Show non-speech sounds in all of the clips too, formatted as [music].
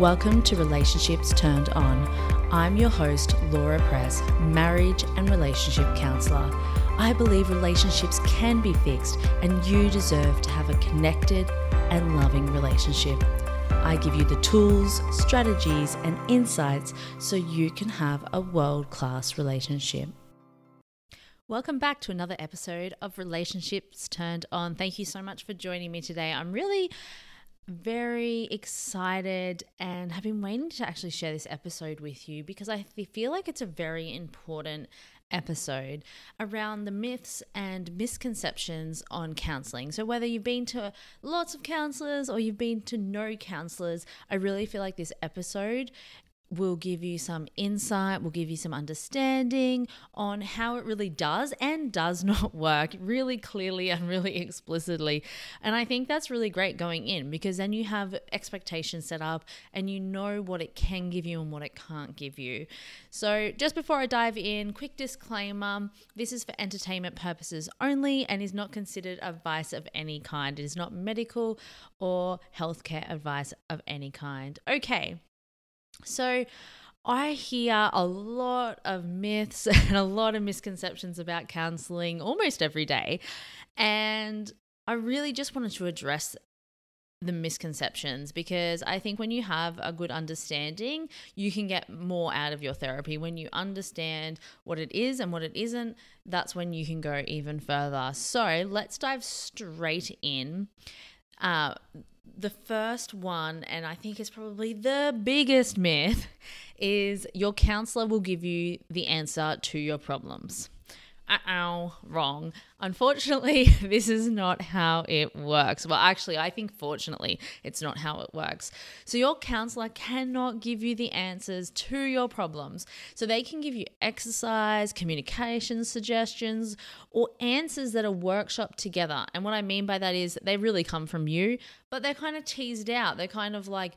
Welcome to Relationships Turned On. I'm your host, Laura Press, marriage and relationship counselor. I believe relationships can be fixed, and you deserve to have a connected and loving relationship. I give you the tools, strategies, and insights so you can have a world class relationship. Welcome back to another episode of Relationships Turned On. Thank you so much for joining me today. I'm really very excited and have been waiting to actually share this episode with you because I feel like it's a very important episode around the myths and misconceptions on counseling. So, whether you've been to lots of counselors or you've been to no counselors, I really feel like this episode will give you some insight, will give you some understanding on how it really does and does [laughs] not work really clearly and really explicitly. And I think that's really great going in because then you have expectations set up and you know what it can give you and what it can't give you. So, just before I dive in, quick disclaimer this is for entertainment purposes only and is not considered advice of any kind. It is not medical or healthcare advice of any kind. Okay. So, I hear a lot of myths [laughs] and a lot of misconceptions about counseling almost every day. And I really just wanted to address the misconceptions because I think when you have a good understanding, you can get more out of your therapy. When you understand what it is and what it isn't, that's when you can go even further. So let's dive straight in. Uh, the first one, and I think is probably the biggest myth, [laughs] is your counselor will give you the answer to your problems uh oh, wrong. Unfortunately, [laughs] this is not how it works. Well, actually, I think fortunately, it's not how it works. So, your counselor cannot give you the answers to your problems. So, they can give you exercise, communication suggestions, or answers that are workshopped together. And what I mean by that is they really come from you, but they're kind of teased out. They're kind of like,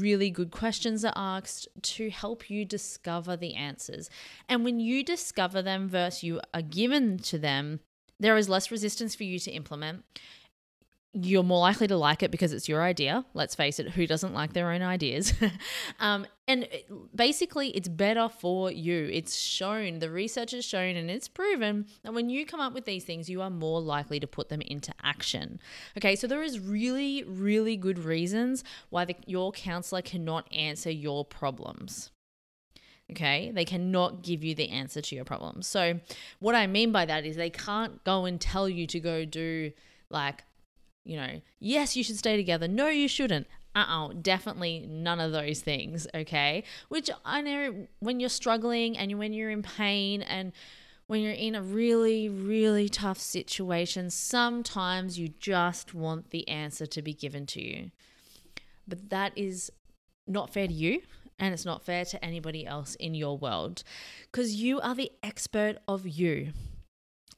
really good questions are asked to help you discover the answers. And when you discover them versus you are given to them, there is less resistance for you to implement you're more likely to like it because it's your idea. Let's face it, who doesn't like their own ideas? [laughs] um, and basically, it's better for you. It's shown, the research has shown, and it's proven that when you come up with these things, you are more likely to put them into action. Okay, so there is really, really good reasons why the, your counselor cannot answer your problems. Okay, they cannot give you the answer to your problems. So, what I mean by that is they can't go and tell you to go do like you know, yes, you should stay together. No, you shouldn't. Uh oh, definitely none of those things, okay? Which I know when you're struggling and when you're in pain and when you're in a really, really tough situation, sometimes you just want the answer to be given to you. But that is not fair to you and it's not fair to anybody else in your world because you are the expert of you.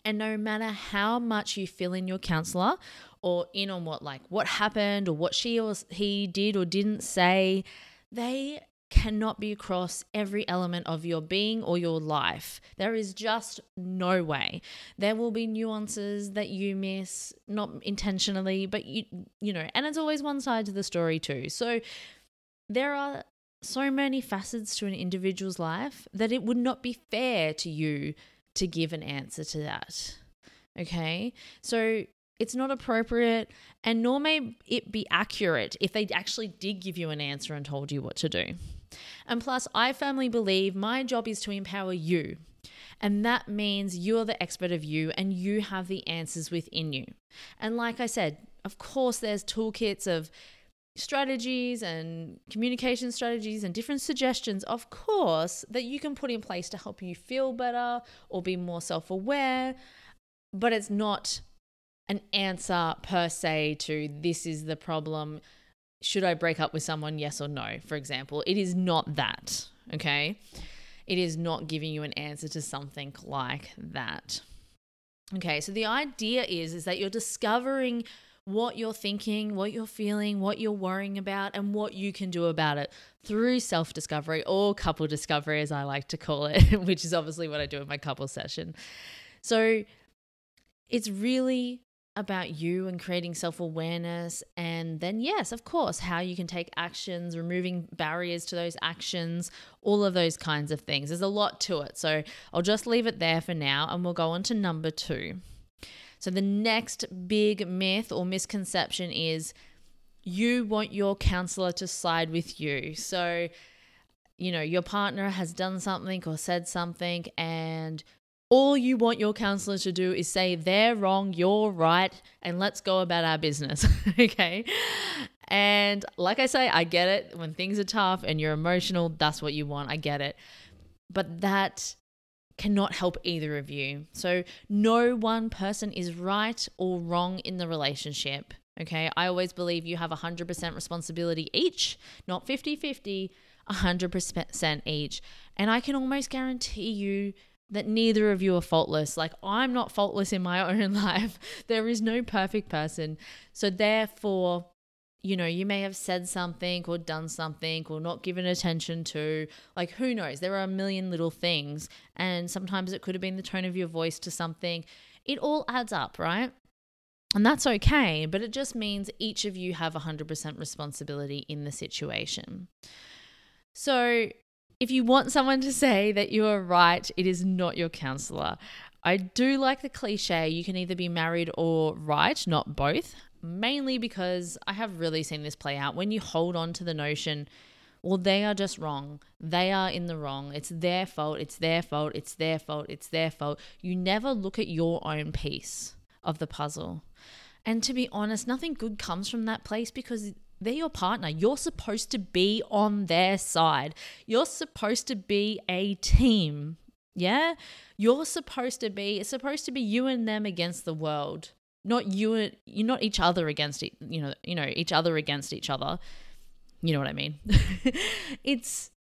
And no matter how much you fill in your counselor or in on what like what happened or what she or he did or didn't say, they cannot be across every element of your being or your life. There is just no way. There will be nuances that you miss, not intentionally, but you you know, and it's always one side to the story too. So there are so many facets to an individual's life that it would not be fair to you to give an answer to that. Okay? So it's not appropriate, and nor may it be accurate if they actually did give you an answer and told you what to do. And plus, I firmly believe my job is to empower you. And that means you're the expert of you and you have the answers within you. And like I said, of course, there's toolkits of strategies and communication strategies and different suggestions, of course, that you can put in place to help you feel better or be more self aware. But it's not an answer per se to this is the problem. Should I break up with someone? Yes or no, for example. It is not that, okay? It is not giving you an answer to something like that. Okay, so the idea is is that you're discovering what you're thinking, what you're feeling, what you're worrying about, and what you can do about it through self discovery or couple discovery, as I like to call it, [laughs] which is obviously what I do in my couple session. So it's really about you and creating self awareness. And then, yes, of course, how you can take actions, removing barriers to those actions, all of those kinds of things. There's a lot to it. So I'll just leave it there for now and we'll go on to number two. So the next big myth or misconception is you want your counselor to side with you. So, you know, your partner has done something or said something, and all you want your counselor to do is say they're wrong, you're right, and let's go about our business. [laughs] okay. And like I say, I get it. When things are tough and you're emotional, that's what you want. I get it. But that cannot help either of you. So, no one person is right or wrong in the relationship. Okay. I always believe you have 100% responsibility each, not 50 50, 100% each. And I can almost guarantee you that neither of you are faultless. Like, I'm not faultless in my [laughs] own life. There is no perfect person. So, therefore, you know, you may have said something or done something or not given attention to. Like, who knows? There are a million little things. And sometimes it could have been the tone of your voice to something. It all adds up, right? And that's okay, but it just means each of you have 100% responsibility in the situation. So, if you want someone to say that you are right, it is not your counselor. I do like the cliche you can either be married or right, not both, mainly because I have really seen this play out. When you hold on to the notion, well, they are just wrong. They are in the wrong. It's their fault. It's their fault. It's their fault. It's their fault. You never look at your own piece of the puzzle. And to be honest, nothing good comes from that place because they're your partner. You're supposed to be on their side. You're supposed to be a team. Yeah? You're supposed to be it's supposed to be you and them against the world. Not you and you're not each other against you know, you know, each other against each other. You know what I mean? [laughs] it's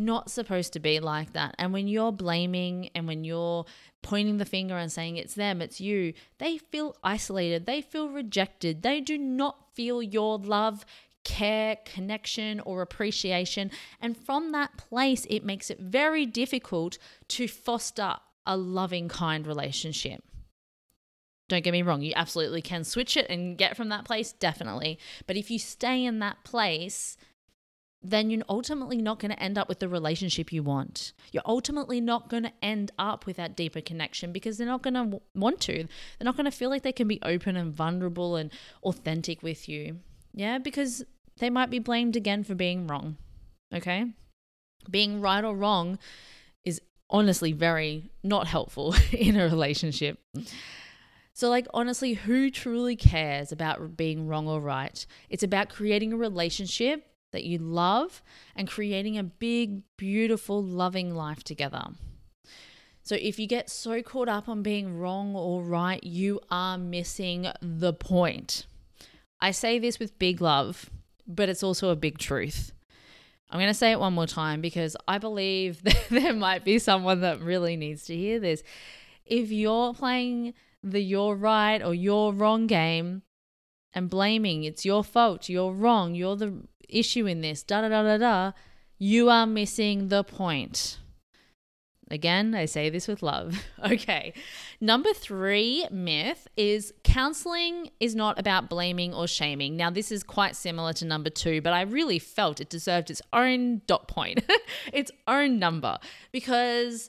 not supposed to be like that. And when you're blaming and when you're pointing the finger and saying it's them, it's you, they feel isolated. They feel rejected. They do not feel your love, care, connection, or appreciation. And from that place, it makes it very difficult to foster a loving, kind relationship. Don't get me wrong, you absolutely can switch it and get from that place, definitely. But if you stay in that place, then you're ultimately not going to end up with the relationship you want. You're ultimately not going to end up with that deeper connection because they're not going to want to. They're not going to feel like they can be open and vulnerable and authentic with you. Yeah, because they might be blamed again for being wrong. Okay? Being right or wrong is honestly very not helpful [laughs] in a relationship. So, like, honestly, who truly cares about being wrong or right? It's about creating a relationship that you love and creating a big, beautiful, loving life together. So, if you get so caught up on being wrong or right, you are missing the point. I say this with big love, but it's also a big truth. I'm going to say it one more time because I believe [laughs] that there might be someone that really needs to hear this. If you're playing the you're right or you're wrong game and blaming, it's your fault, you're wrong, you're the issue in this, da da da da da, you are missing the point. Again, I say this with love. [laughs] Okay. Number three myth is counseling is not about blaming or shaming. Now, this is quite similar to number two, but I really felt it deserved its own dot point, [laughs] its own number, because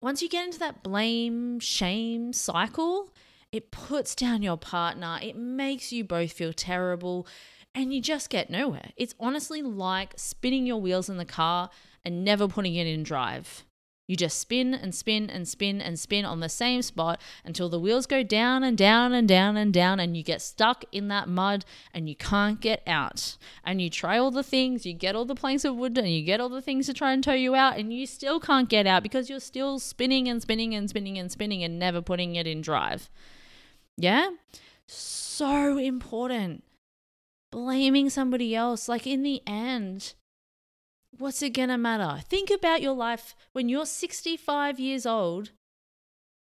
once you get into that blame, shame cycle, it puts down your partner. It makes you both feel terrible and you just get nowhere. It's honestly like spinning your wheels in the car and never putting it in drive. You just spin and spin and spin and spin on the same spot until the wheels go down and down and down and down, and you get stuck in that mud and you can't get out. And you try all the things, you get all the planks of wood, and you get all the things to try and tow you out, and you still can't get out because you're still spinning and spinning and spinning and spinning and never putting it in drive. Yeah? So important blaming somebody else. Like, in the end, what's it gonna matter? Think about your life when you're 65 years old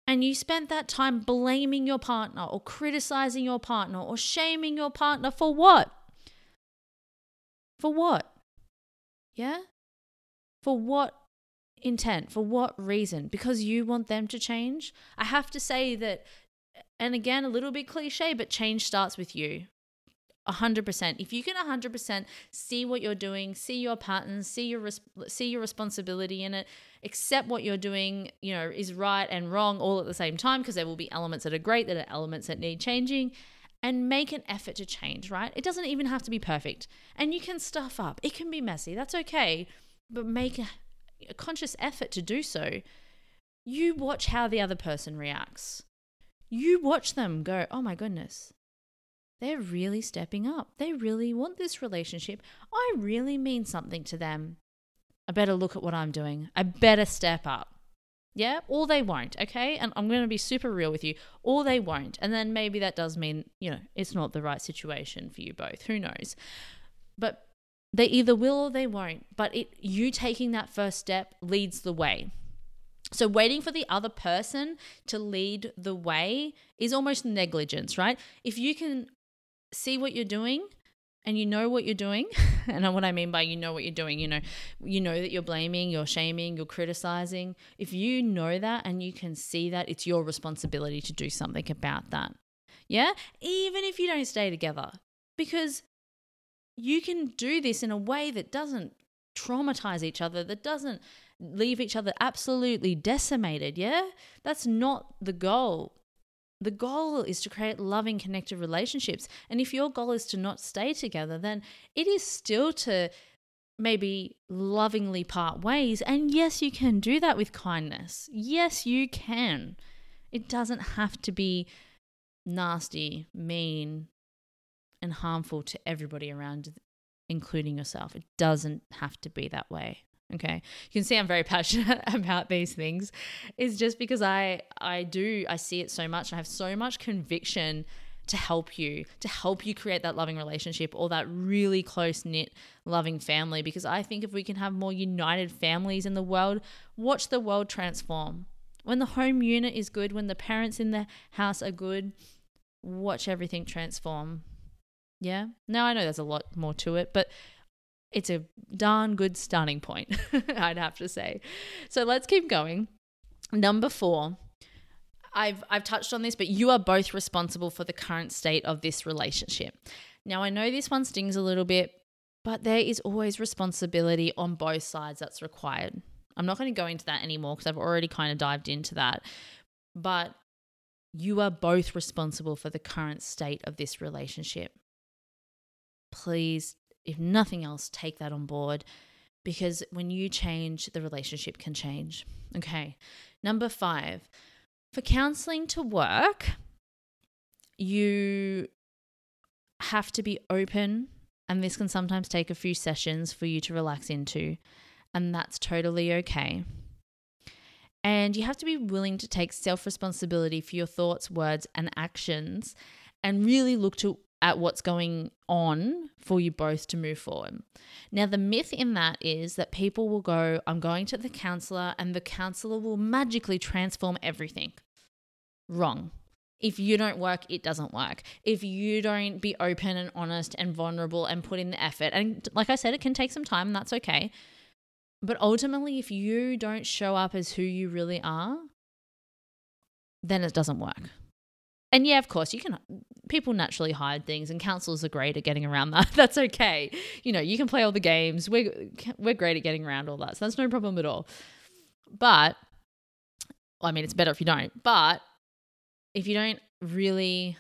and you spent that time blaming your partner or criticizing your partner or shaming your partner for what? For what? Yeah? For what intent? For what reason? Because you want them to change? I have to say that and again, a little bit cliche, but change starts with you. 100%. If you can 100% see what you're doing, see your patterns, see your res- see your responsibility in it, accept what you're doing, you know, is right and wrong all at the same time because there will be elements that are great, that are elements that need changing and make an effort to change, right? It doesn't even have to be perfect. And you can stuff up. It can be messy. That's okay. But make a, a conscious effort to do so. You watch how the other person reacts. You watch them go, "Oh my goodness, they're really stepping up. They really want this relationship. I really mean something to them. I better look at what I'm doing. I better step up. Yeah, or they won't, okay? And I'm going to be super real with you. Or they won't. And then maybe that does mean, you know, it's not the right situation for you both. Who knows? But they either will or they won't. But it you taking that first step leads the way. So, waiting for the other person to lead the way is almost negligence, right? If you can see what you're doing and you know what you're doing. [laughs] And what i mean by you know what you're doing you know you know that you're blaming you're shaming you're criticizing. If you know that and you can see that it's your responsibility to do something about that. Yeah? Even if you don't stay together. Because you can do this in a way that doesn't traumatize each other that doesn't leave each other absolutely decimated yeah? That's not the goal the goal is to create loving, connected relationships. And if your goal is to not stay together, then it is still to maybe lovingly part ways. And yes, you can do that with kindness. Yes, you can. It doesn't have to be nasty, mean, and harmful to everybody around, including yourself. It doesn't have to be that way okay. You can see i'm very [laughs] passionate about these things. Is just because i i do i see it so much. I have so much conviction to help you to help you create that loving relationship or that really close knit loving family. Because i think if we can have more united families in the world watch the world transform. When the home unit is good when the parents in the house are good watch everything transform. Yeah? Now i know there's a lot more to it but it's a darn good starting point, [laughs] I'd have to say. So let's keep going. Number four, I've I've touched on this, but you are both responsible for the current state of this relationship. Now I know this one stings a little bit, but there is always responsibility on both sides that's required. I'm not going to go into that anymore because I've already kind of dived into that. But you are both responsible for the current state of this relationship. Please if nothing else, take that on board because when you change, the relationship can change. Okay. Number five, for counseling to work, you have to be open, and this can sometimes take a few sessions for you to relax into, and that's totally okay. And you have to be willing to take self responsibility for your thoughts, words, and actions and really look to at what's going on for you both to move forward. Now, the myth in that is that people will go, I'm going to the counselor, and the counselor will magically transform everything. Wrong. If you don't work, it doesn't work. If you don't be open and honest and vulnerable and put in the effort, and like I said, it can take some time, and that's okay. But ultimately, if you don't show up as who you really are, then it doesn't work and yeah, of course, you can. People naturally hide things, and counselors are great at getting around [laughs] that. That's okay. You know, you can play all the games. We're we're great at getting around all that, so that's no problem at all. But, well, I mean, it's better if you don't. But if you don't really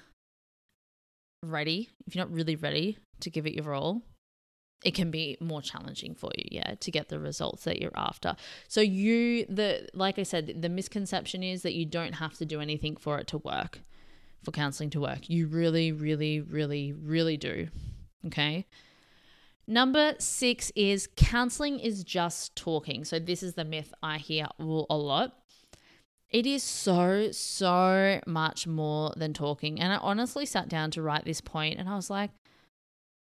ready, if you're not really ready to give it your all, it can be more challenging for you, yeah, to get the results that you're after. So you the like I said, the misconception is that you don't have to do anything for it to work for counseling to work. You really, really, really, really do. Okay. Number six is counseling is just talking. So, this is the myth I hear a lot. It is so, so much more than talking. And I honestly sat down to write this point and I was like,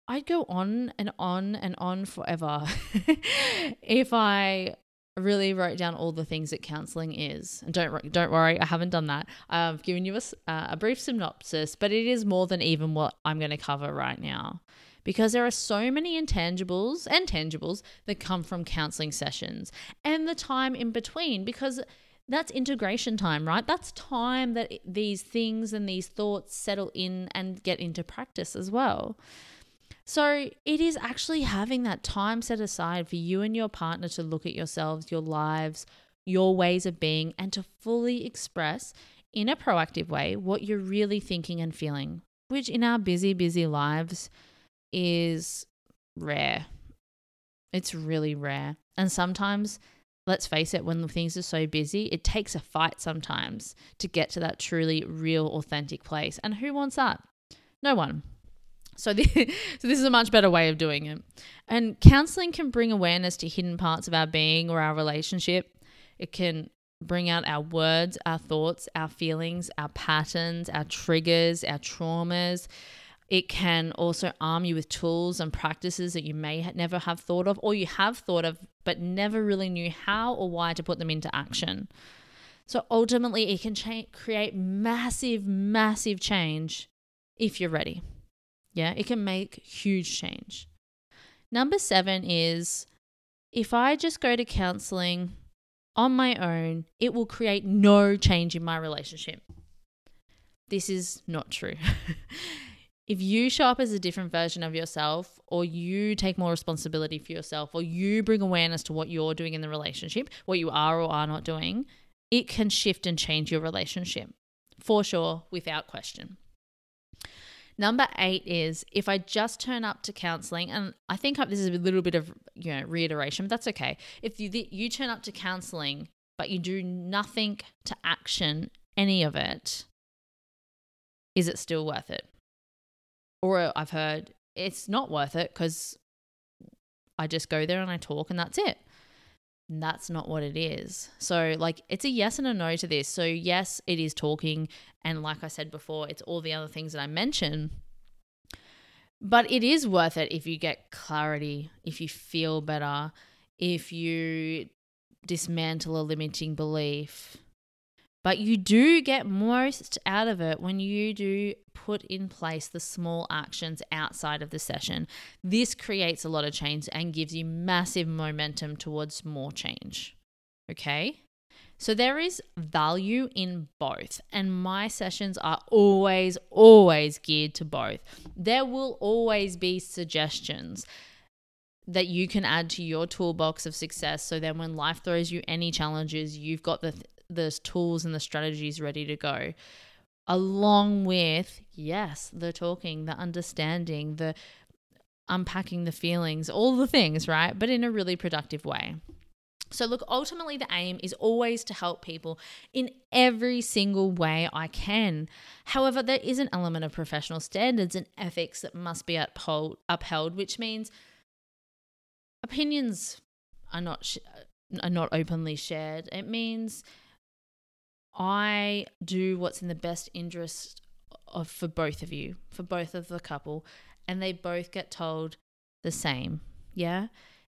I'd go on and on and on forever [laughs] if I really wrote down all the things that counseling is. And don't don't worry, I haven't done that. I've given you a, uh, a brief synopsis, but it is more than even what I'm going to cover right now. Because there are so many intangibles and tangibles that come from counseling sessions and the time in between because that's integration time, right? That's time that these things and these thoughts settle in and get into practice as well. So, it is actually having that time set aside for you and your partner to look at yourselves, your lives, your ways of being, and to fully express in a proactive way what you're really thinking and feeling, which in our busy, busy lives is rare. It's really rare. And sometimes, let's face it, when things are so busy, it takes a fight sometimes to get to that truly real, authentic place. And who wants that? No one. So, the, [laughs] so this is a much better way of doing it. And counseling can bring awareness to hidden parts of our being or our relationship. It can bring out our words, our thoughts, our feelings, our patterns, our triggers, our traumas. It can also arm you with tools and practices that you may never have thought of, or you have thought of, but never really knew how or why to put them into action. So ultimately, it can cha- create massive, massive change if you're ready. Yeah, it can make huge change. Number seven is if I just go to counseling on my own, it will create no change in my relationship. This is not true. [laughs] if you show up as a different version of yourself, or you take more responsibility for yourself, or you bring awareness to what you're doing in the relationship, what you are or are not doing, it can shift and change your relationship for sure, without question. Number eight is if I just turn up to counseling, and I think this is a little bit of you know reiteration, but that's okay. If you you turn up to counseling but you do nothing to action any of it, is it still worth it? Or I've heard it's not worth it because I just go there and I talk and that's it. That's not what it is. So, like, it's a yes and a no to this. So, yes, it is talking. And like I said before, it's all the other things that I mentioned. But it is worth it if you get clarity, if you feel better, if you dismantle a limiting belief, but you do get most out of it when you do put in place the small actions outside of the session. This creates a lot of change and gives you massive momentum towards more change. Okay? So there is value in both, and my sessions are always, always geared to both. There will always be suggestions that you can add to your toolbox of success so then when life throws you any challenges you've got the the tools and the strategies ready to go along with yes the talking the understanding the unpacking the feelings all the things right but in a really productive way so, look, ultimately, the aim is always to help people in every single way I can. However, there is an element of professional standards and ethics that must be upheld, upheld which means opinions are not sh- uh, are not openly shared. It means I do what's in the best interest of for both of you, for both of the couple, and they both get told the same. Yeah?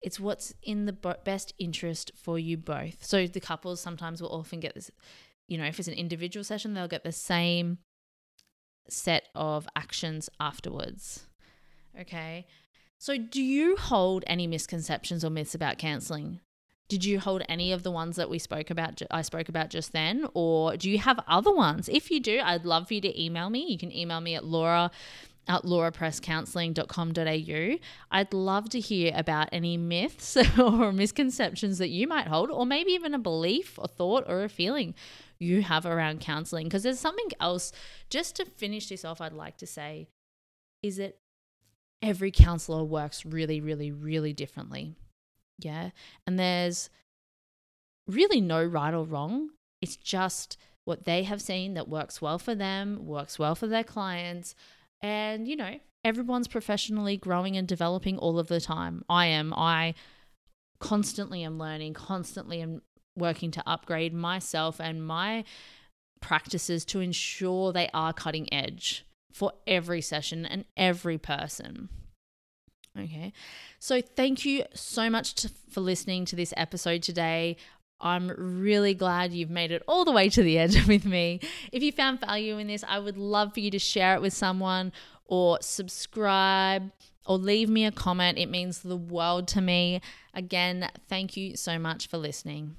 It's what's in the best interest for you both. So the couples sometimes will often get this, you know, if it's an individual session, they'll get the same set of actions afterwards. Okay? So do you hold any misconceptions or myths about counseling? Did you hold any of the ones that we spoke about I spoke about just then or do you have other ones if you do I'd love for you to email me you can email me at laura at laurapresscounselling.com.au. I'd love to hear about any myths [laughs] or misconceptions that you might hold, or maybe even a belief, a thought, or a feeling you have around counseling. Because there's something else, just to finish this off, I'd like to say is that every counselor works really, really, really differently. Yeah. And there's really no right or wrong. It's just what they have seen that works well for them, works well for their clients. And, you know, everyone's professionally growing and developing all of the time. I am. I constantly am learning, constantly am working to upgrade myself and my practices to ensure they are cutting edge for every session and every person. Okay. So thank you so much to, for listening to this episode today. I'm really glad you've made it all the way to the end [laughs] with me. If you found value in this, I would love for you to share it with someone or subscribe or leave me a comment. It means the world to me. Again, thank you so much for listening.